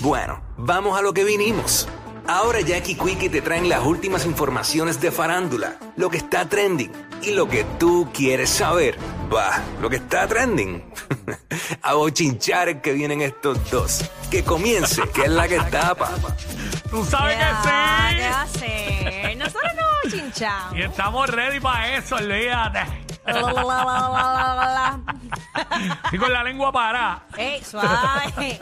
Bueno, vamos a lo que vinimos. Ahora Jackie Quickie te traen las últimas informaciones de farándula, lo que está trending y lo que tú quieres saber. Va, lo que está trending. a bochinchar que vienen estos dos. Que comience, que es la que tapa. Tú sabes ¿Qué que va a sí. hacer? Nosotros no chinchamos. Y estamos ready para eso, olvídate. Y con la lengua parada. Ey, suave.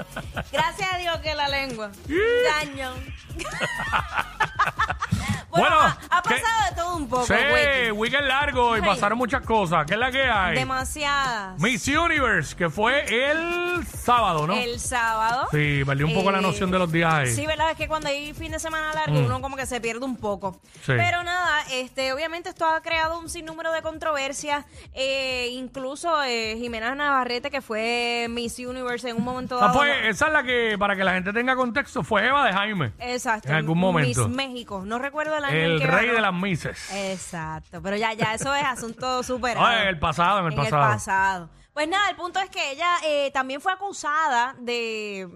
Gracias a Dios que la lengua. Daño. bueno, ha, ha ¿qué? pasado de todo un poco, Sí, Wiki. weekend largo y pasaron muchas cosas. ¿Qué es la que hay? Demasiadas. Miss Universe, que fue el sábado, ¿no? El sábado. Sí, perdí un poco la Eh, noción de los días ahí. Sí, ¿verdad? Es que cuando hay fin de semana largo, Mm. uno como que se pierde un poco. Sí. Pero nada, este, obviamente esto ha creado un sinnúmero de controversias. Eh, incluso eh, Jimena Navarrete, que fue Miss Universe en un momento Ah, dado. fue, esa es la que, para que la gente tenga contexto, fue Eva de Jaime. Exacto. en algún momento. Miss México. No recuerdo el año en El que rey ganó. de las mises. Exacto. Pero ya, ya, eso es asunto superado. Ah, en el pasado, en el pasado. pasado. Pues nada, el punto es que ella eh, también fue acusada de...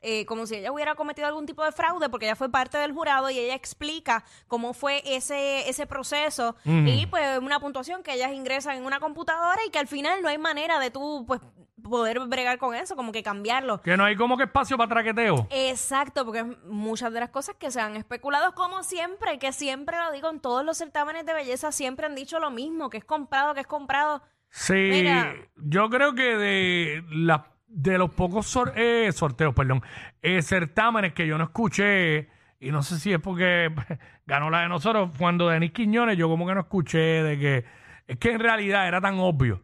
eh, como si ella hubiera cometido algún tipo de fraude porque ella fue parte del jurado y ella explica cómo fue ese, ese proceso Mm. y pues una puntuación que ellas ingresan en una computadora y que al final no hay manera de tú pues poder bregar con eso, como que cambiarlo. Que no hay como que espacio para traqueteo. Exacto, porque muchas de las cosas que se han especulado, como siempre, que siempre lo digo en todos los certámenes de belleza, siempre han dicho lo mismo, que es comprado, que es comprado. Sí, Mira. yo creo que de la, de los pocos sor- eh, sorteos, perdón, eh, certámenes que yo no escuché, y no sé si es porque ganó la de nosotros, cuando Denis Quiñones, yo como que no escuché de que, es que en realidad era tan obvio.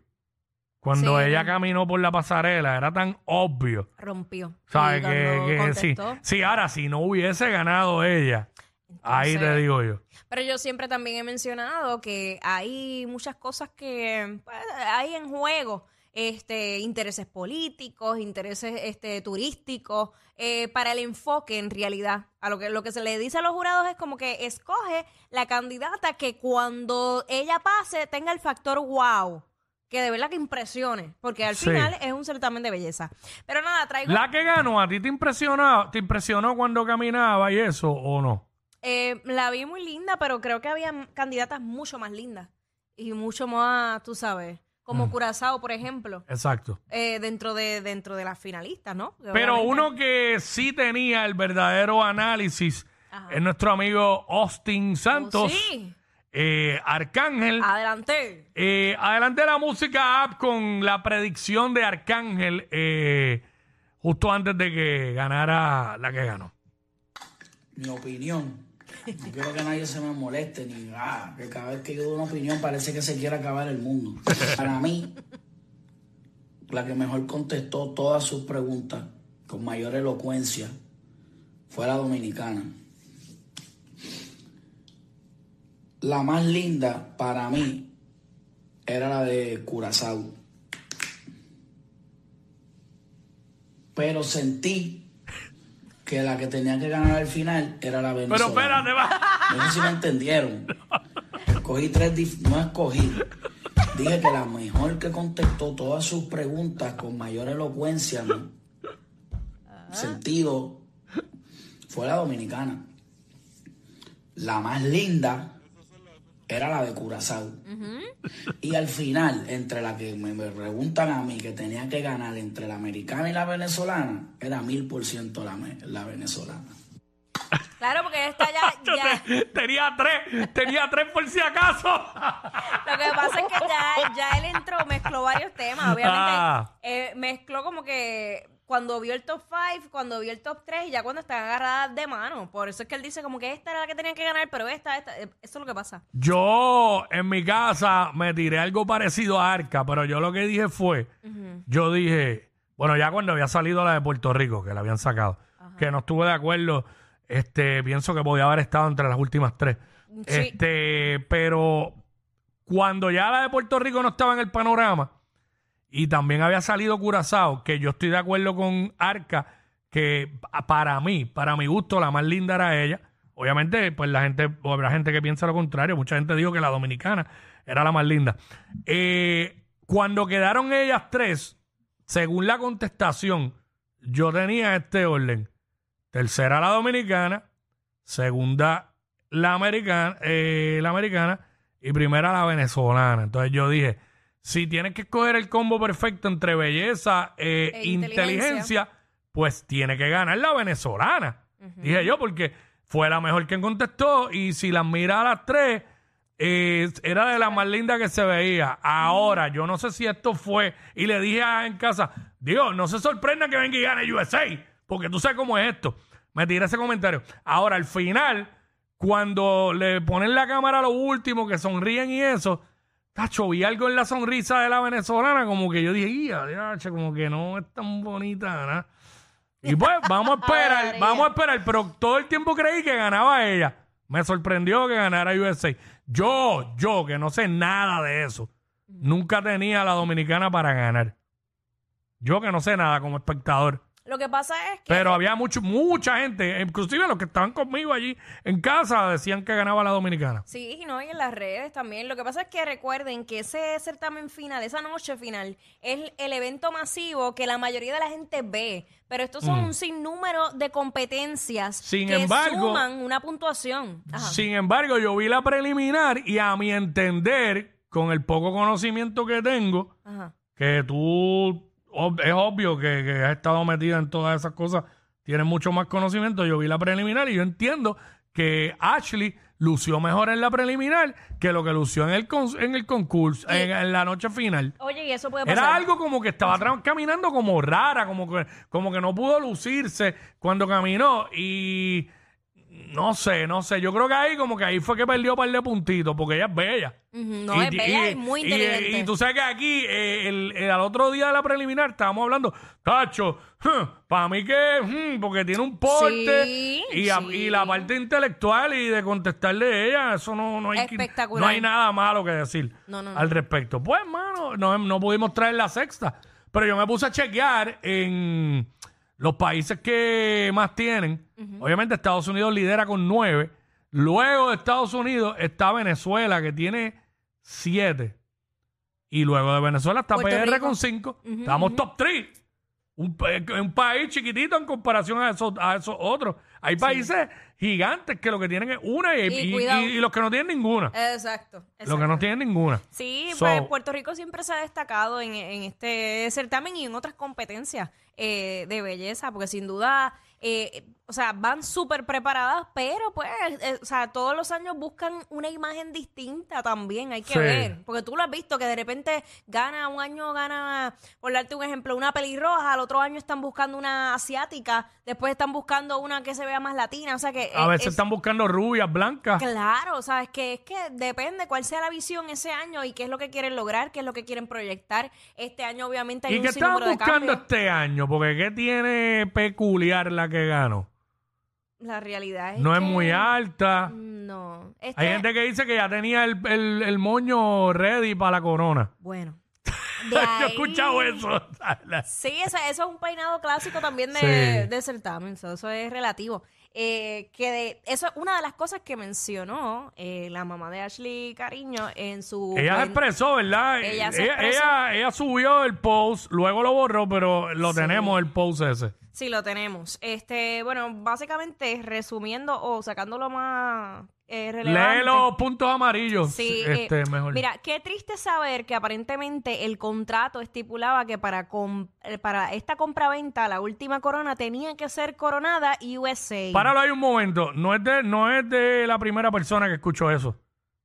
Cuando Sí. ella caminó por la pasarela, era tan obvio. Rompió. ¿Sabes? Y Que, cuando que sí. contestó, Sí, ahora, si no hubiese ganado ella, ahí te Entonces- digo yo. Pero yo siempre también he mencionado que hay muchas cosas que pues, hay en juego. Este, intereses políticos, intereses este, turísticos, eh, para el enfoque en realidad. A lo que, lo que se le dice a los jurados es como que escoge la candidata que cuando ella pase tenga el factor wow. Que de verdad que impresione, porque al Sí. final es un certamen de belleza. Pero nada, traigo La que ganó, ¿a ti te impresionó, te impresionó cuando caminaba y eso o no? Eh, la vi muy linda, pero creo que había m- candidatas mucho más lindas. Y mucho más, tú sabes, como Mm. Curazao, por ejemplo, Exacto. eh, dentro, de, dentro de las finalistas, ¿no? Que Pero obviamente- uno que sí tenía el verdadero análisis Ajá. es nuestro amigo Austin Oh, Santos, Sí, eh, Arcángel. adelante. Eh, adelante la música app con la predicción de Arcángel eh, justo antes de que ganara la que ganó. mi opinión. No quiero que nadie se me moleste, ni que cada vez que yo doy una opinión parece que se quiere acabar el mundo. Para mí, la que mejor contestó todas sus preguntas con mayor elocuencia fue la dominicana. La más linda para mí era la de Curazao. Pero sentí que la que tenía que ganar al final era la Pero venezolana. espérate, va. No sé si me entendieron. Escogí tres, no escogí. Dije que la mejor que contestó todas sus preguntas con mayor elocuencia, ¿no? sentido, fue la dominicana. La más linda era la de Curazao. Y al final, entre la que me, me preguntan a mí que tenía que ganar entre la americana y la venezolana, era mil por ciento la, venezolana. Claro, porque esta ya, ya te- tenía tres, tenía tres por si acaso. lo que pasa es que ya, ya él entró, mezcló varios temas, obviamente. Ah. eh, mezcló como que cuando vio el top 5, cuando vio el top 3 y ya cuando están agarradas de mano. Por eso es que él dice como que esta era la que tenían que ganar, pero esta, esta, eh, eso es lo que pasa. Yo en mi casa me tiré algo parecido a Arca, pero yo lo que dije fue, yo dije, Bueno, ya cuando había salido la de Puerto Rico, que la habían sacado, que no estuve de acuerdo, este, pienso que podía haber estado entre las últimas tres. Sí. Este, pero cuando ya la de Puerto Rico no estaba en el panorama y también había salido Curazao, que yo estoy de acuerdo con Arca, que pa- para mí, para mi gusto, la más linda era ella. Obviamente, pues la gente, o habrá gente que piensa lo contrario. Mucha gente dijo que la dominicana era la más linda. Eh, cuando quedaron ellas tres, según la contestación, yo tenía este orden. Tercera la dominicana, segunda la americana, eh, la americana y primera la venezolana. Entonces yo dije, si tienes que escoger el combo perfecto entre belleza e E inteligencia, inteligencia. pues tiene que ganar la venezolana. Dije yo, porque fue la mejor que contestó y si las mira a las tres, eh, era de las más lindas que se veía. Ahora, yo no sé si esto fue, y le dije a- en casa, Dios, no se sorprenda que venga y gane USA, porque tú sabes cómo es esto. Me tiré ese comentario. Ahora, al final, cuando le ponen la cámara a lo último, que sonríen y eso, tacho, vi algo en la sonrisa de la venezolana, como que yo dije, "Ia, diache, como que no es tan bonita, ¿verdad?". Y pues, vamos a esperar, vamos a esperar, pero todo el tiempo creí que ganaba ella. Me sorprendió que ganara USA. Yo, yo, que no sé nada de eso, nunca tenía a la dominicana para ganar. Yo que no sé nada como espectador. Lo que pasa es que Pero había mucho, mucha gente, inclusive los que estaban conmigo allí en casa, decían que ganaba la dominicana. Sí, no, y en las redes también. Lo que pasa es que recuerden que ese certamen final, esa noche final, es el evento masivo que la mayoría de la gente ve. Pero estos son un sinnúmero de competencias Mm. Sin que embargo- suman una puntuación. Ajá. Sin embargo, yo vi la preliminar y a mi entender, con el poco conocimiento que tengo, Ajá. que tú ob- es obvio que, que has estado metida en todas esas cosas, tienes mucho más conocimiento. Yo vi la preliminar y yo entiendo que Ashley lució mejor en la preliminar que lo que lució en el, con- en el concurso, en, en la noche final. Oye, y eso puede pasar. Era algo como que estaba caminando como rara, como que, como que no pudo lucirse cuando caminó y no sé, no sé. Yo creo que ahí como que ahí fue que perdió un par de puntitos porque ella es bella. Ujú, no, es bella y muy inteligente. Y, tú sabes que aquí, eh, el, el- al otro día de la preliminar, estábamos hablando, Tacho, para mí que, hmm, porque tiene un porte Sí, y, a- sí. y la parte intelectual y de contestarle a ella, eso no, no hay que- Espectacular. no hay nada malo que decir No, no, no. al respecto. Pues, hermano, no, no pudimos traer la sexta, pero yo me puse a chequear en los países que más tienen. Obviamente Estados Unidos lidera con nueve. Luego de Estados Unidos está Venezuela, que tiene siete. Y luego de Venezuela está Puerto PR Rico. con cinco. Estamos top three. Un, pa- un país chiquitito en comparación a esos, a esos otros. Hay países gigantes que lo que tienen es una y, Y los que no tienen ninguna. Exacto. Los que no tienen ninguna. Sí, So- pues Puerto Rico siempre se ha destacado en, en este certamen y en otras competencias eh, de belleza, porque sin duda, eh, o sea, van súper preparadas, pero pues, eh, o sea, todos los años buscan una imagen distinta también, hay que Sí. ver, porque tú lo has visto, que de repente gana, un año gana, por darte un ejemplo, una pelirroja, al otro año están buscando una asiática, después están buscando una que se vea más latina, o sea que... A eh, veces es- están buscando rubias, blancas. Claro, o sea, es que, es que depende cuál sea la visión ese año y qué es lo que quieren lograr, qué es lo que quieren proyectar. Este año obviamente hay ¿Y un qué estaban sinnúmero de buscando cambios. este año? Porque ¿qué tiene peculiar la que ganó? La realidad es No es que- muy alta. No. Este- Hay gente que dice que ya tenía el, el- el moño ready para la corona. Bueno. De Yo he escuchado eso. Sí, eso, eso es un peinado clásico también de, Sí. de certamen, so, eso es relativo. Eh, que de, eso es una de las cosas que mencionó eh, la mamá de Ashley Cariño en su... Ella se expresó, ¿verdad? Ella se expresó. ella- ella subió el post, luego lo borró, pero lo Sí. tenemos el post ese. Sí, lo tenemos. Este, bueno, básicamente resumiendo o sacándolo más eh, relevante. Lee los puntos amarillos. Sí, eh, este, mejor. mira, qué triste saber que aparentemente el contrato estipulaba que para, com- eh, para esta compraventa, la última corona tenía que ser coronada USA. Páralo ahí un momento. No es, de, no es de la primera persona que escuchó eso.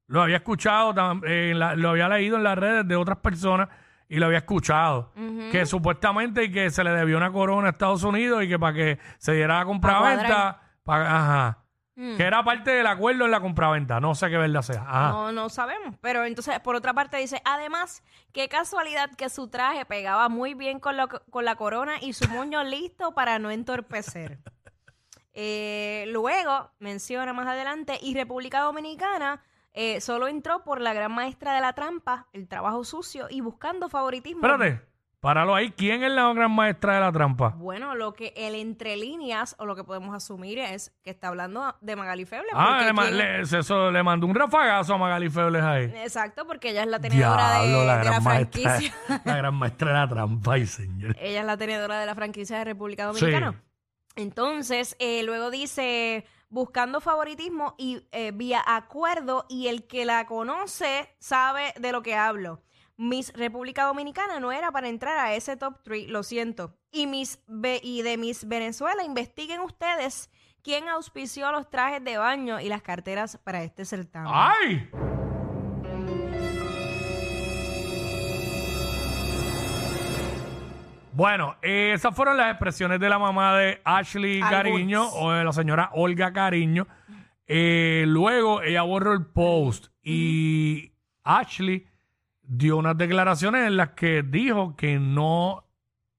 Lo había escuchado, eh, la- lo había leído en las redes de otras personas y lo había escuchado. Que supuestamente y que se le debió una corona a Estados Unidos y que para que se diera la compraventa. ajá. Que era parte del acuerdo en la compraventa. No sé qué verdad sea. Ajá. No, no sabemos. Pero entonces, por otra parte, dice, además, qué casualidad que su traje pegaba muy bien con, lo- con la corona y su moño listo para no entorpecer. Eh, luego, menciona más adelante, y República Dominicana eh, solo entró por la gran maestra de la trampa, el trabajo sucio y buscando favoritismo. Espérate, páralo ahí. ¿Quién es la gran maestra de la trampa? Bueno, lo que el entre líneas, o lo que podemos asumir es que está hablando de Magali Feble. Ah, le, ma- ¿quién- le- eso, le mandó un rafagazo a Magali Febles ahí. Exacto, porque ella es la tenedora de, Diablo, de la, gran maestra. franquicia. La gran maestra de la trampa, ay señor. Ella es la tenedora de la franquicia de República. Dominicana. Entonces, eh, luego dice, buscando favoritismo y eh, vía acuerdo, y el que la conoce sabe de lo que hablo. Miss República Dominicana no era para entrar a ese top 3, lo siento. Y, Miss y de Miss Venezuela, investiguen ustedes quién auspició los trajes de baño y las carteras para este certamen. ¡Ay! Bueno, eh, esas fueron las expresiones de la mamá de Ashley. Cariño o de la señora Olga Cariño. Eh, luego ella borró el post y Ashley dio unas declaraciones en las que dijo que no,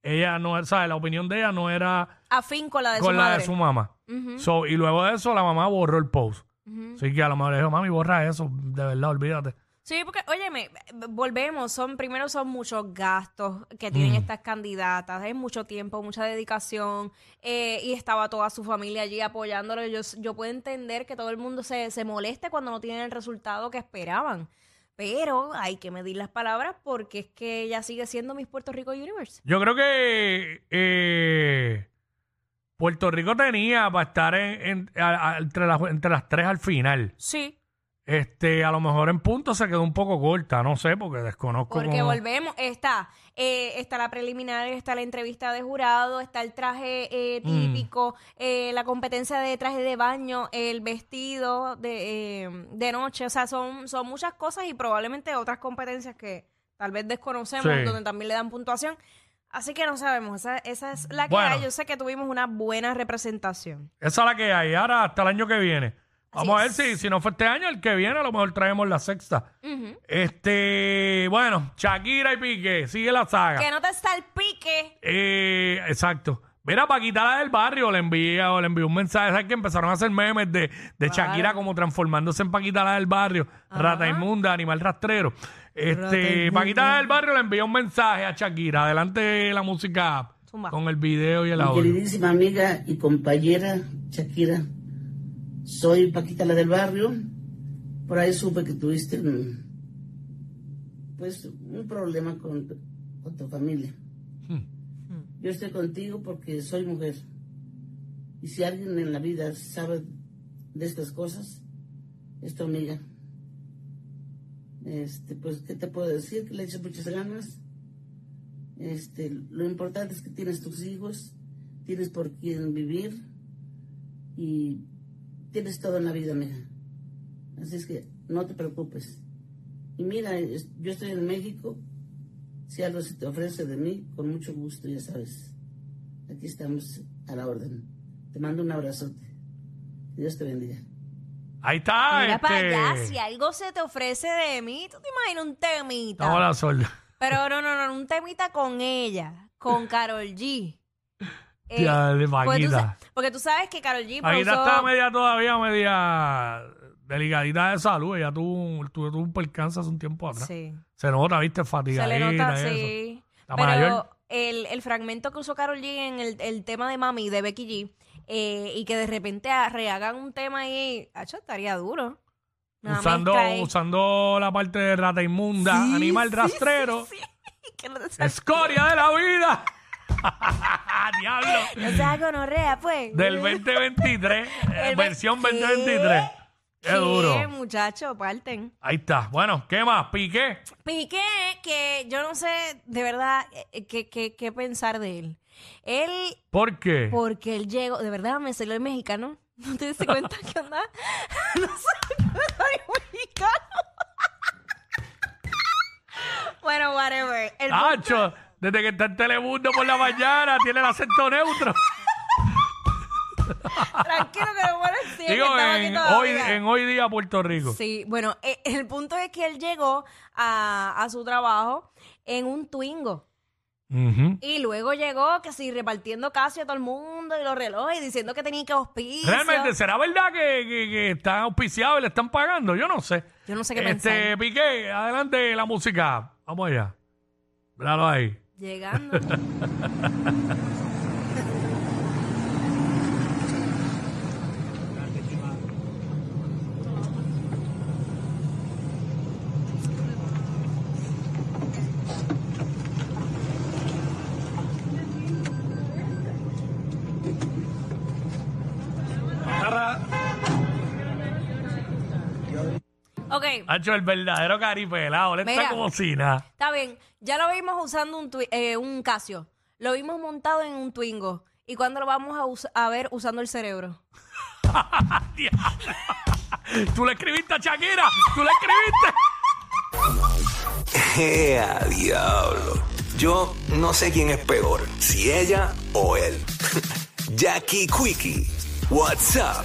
ella no, ¿sabes? La opinión de ella no era Afín con la de con su la madre. de su mamá. So, y luego de eso la mamá borró el post. ujú. Así que a lo mejor le dijo, mami, borra eso, de verdad, olvídate. Sí, porque, óyeme, volvemos, son, primero son muchos gastos que tienen Mm. estas candidatas, es mucho tiempo, mucha dedicación, eh, y estaba toda su familia allí apoyándolo. Yo, yo puedo entender que todo el mundo se, se moleste cuando no tienen el resultado que esperaban, pero hay que medir las palabras porque es que ella sigue siendo Miss Puerto Rico Universe. Yo creo que eh, Puerto Rico tenía para estar en, en- a- a- entre, las, entre las tres al final. Sí, Este, a lo mejor en punto se quedó un poco corta, no sé, porque desconozco. porque cómo- volvemos, está, eh, está la preliminar, está la entrevista de jurado, está el traje eh, Mm. típico, eh, la competencia de traje de baño, el vestido de, eh, de noche, o sea, son, son muchas cosas y probablemente otras competencias que tal vez desconocemos, Sí. donde también le dan puntuación. Así que no sabemos, esa, esa es la que Bueno. hay. Yo sé que tuvimos una buena representación. Esa es la que hay. Ahora hasta el año que viene. Vamos a ver si, si no fue este año, el que viene, a lo mejor traemos la sexta. Ujú. Este, bueno, Shakira y Piqué, sigue la saga. Que no te salpique. Eh, exacto. Mira, Paquita la del barrio le envía o le envió un mensaje, ¿sabes que empezaron a hacer memes de, de Shakira como transformándose en Paquita la del barrio, rata inmunda, animal rastrero. Este, Paquita la del barrio le envía un mensaje a Shakira. Adelante la música Zumba. con el video y el Mi audio. queridísima amiga y compañera Shakira, soy Paquita la del barrio. Por ahí supe que tuviste un, pues, un problema con, tu- con tu familia. Yo estoy contigo porque soy mujer. Y si alguien en la vida sabe de estas cosas, es tu amiga. Este, pues, ¿qué te puedo decir? Que le eches muchas ganas. Este, lo importante es que tienes tus hijos, tienes por quién vivir y tienes todo en la vida, mija. Así es que no te preocupes. Y mira, yo estoy en México. Si algo se te ofrece de mí, con mucho gusto, ya sabes. Aquí estamos a la orden. Te mando un abrazote. Dios te bendiga. Ahí está. Mira para este, allá, si algo se te ofrece de mí, tú te imaginas un temita. Estamos a la sorda. Pero no, no, no, un temita con ella, con Carol G. Eh, Ya, de porque, tú, porque tú sabes que Carol G pausó- está media todavía, media delicadita de salud. Ella tuvo, un- tuvo, tuvo un percance hace un tiempo atrás. Sí. Se nota, viste, Se fatigadita le nota, y eso. sí. Pero el, el fragmento que usó Carol G en el, el tema de Mami de Becky G eh, y que de repente a- rehagan un tema ahí, hacho, estaría duro. Una usando, mezcla ahí. usando la parte de rata inmunda, Sí, animal sí, rastrero, sí, sí. Que no te sal- escoria de la vida. Diablo. No sea gonorrea, pues. Del 2023, eh, El versión ve- 2023. Qué ¿Qué, duro. muchacho? Parten. Ahí está. Bueno, ¿qué más? Piqué. Piqué, que yo no sé de verdad eh, qué, qué, qué pensar de él. Él, ¿Por qué? porque él llegó, de verdad me salió el mexicano. ¿No te diste cuenta que onda? No sé, soy mexicano. bueno, whatever. El punto- desde que está en Telemundo por la mañana, tiene el acento neutro. tranquilo que lo decir. es Digo, en hoy, todavía. en hoy día Puerto Rico. Sí, bueno, eh, el punto es que él llegó a, a su trabajo en un Twingo. Ujú. Y luego llegó que sí, repartiendo casi a todo el mundo y los relojes, diciendo que tenía que auspicio. Realmente, ¿será verdad que, que, que están auspiciados y le están pagando? Yo no sé. Yo no sé qué Este, pensar. Piqué, adelante la música. Vamos allá. Míralo ahí. Llegando. ok, Ha hecho el verdadero caripelado. Le está Mira. como si nada. está bien. Ya lo vimos usando un, twi- eh, un Casio. Lo vimos montado en un Twingo. ¿Y cuándo lo vamos a, us- a ver usando el cerebro? Tú le escribiste a Shakira. Tú le escribiste. ¡Ea, diablo! Yo no sé quién es peor, si ella o él. Jackie Quickie, what's up?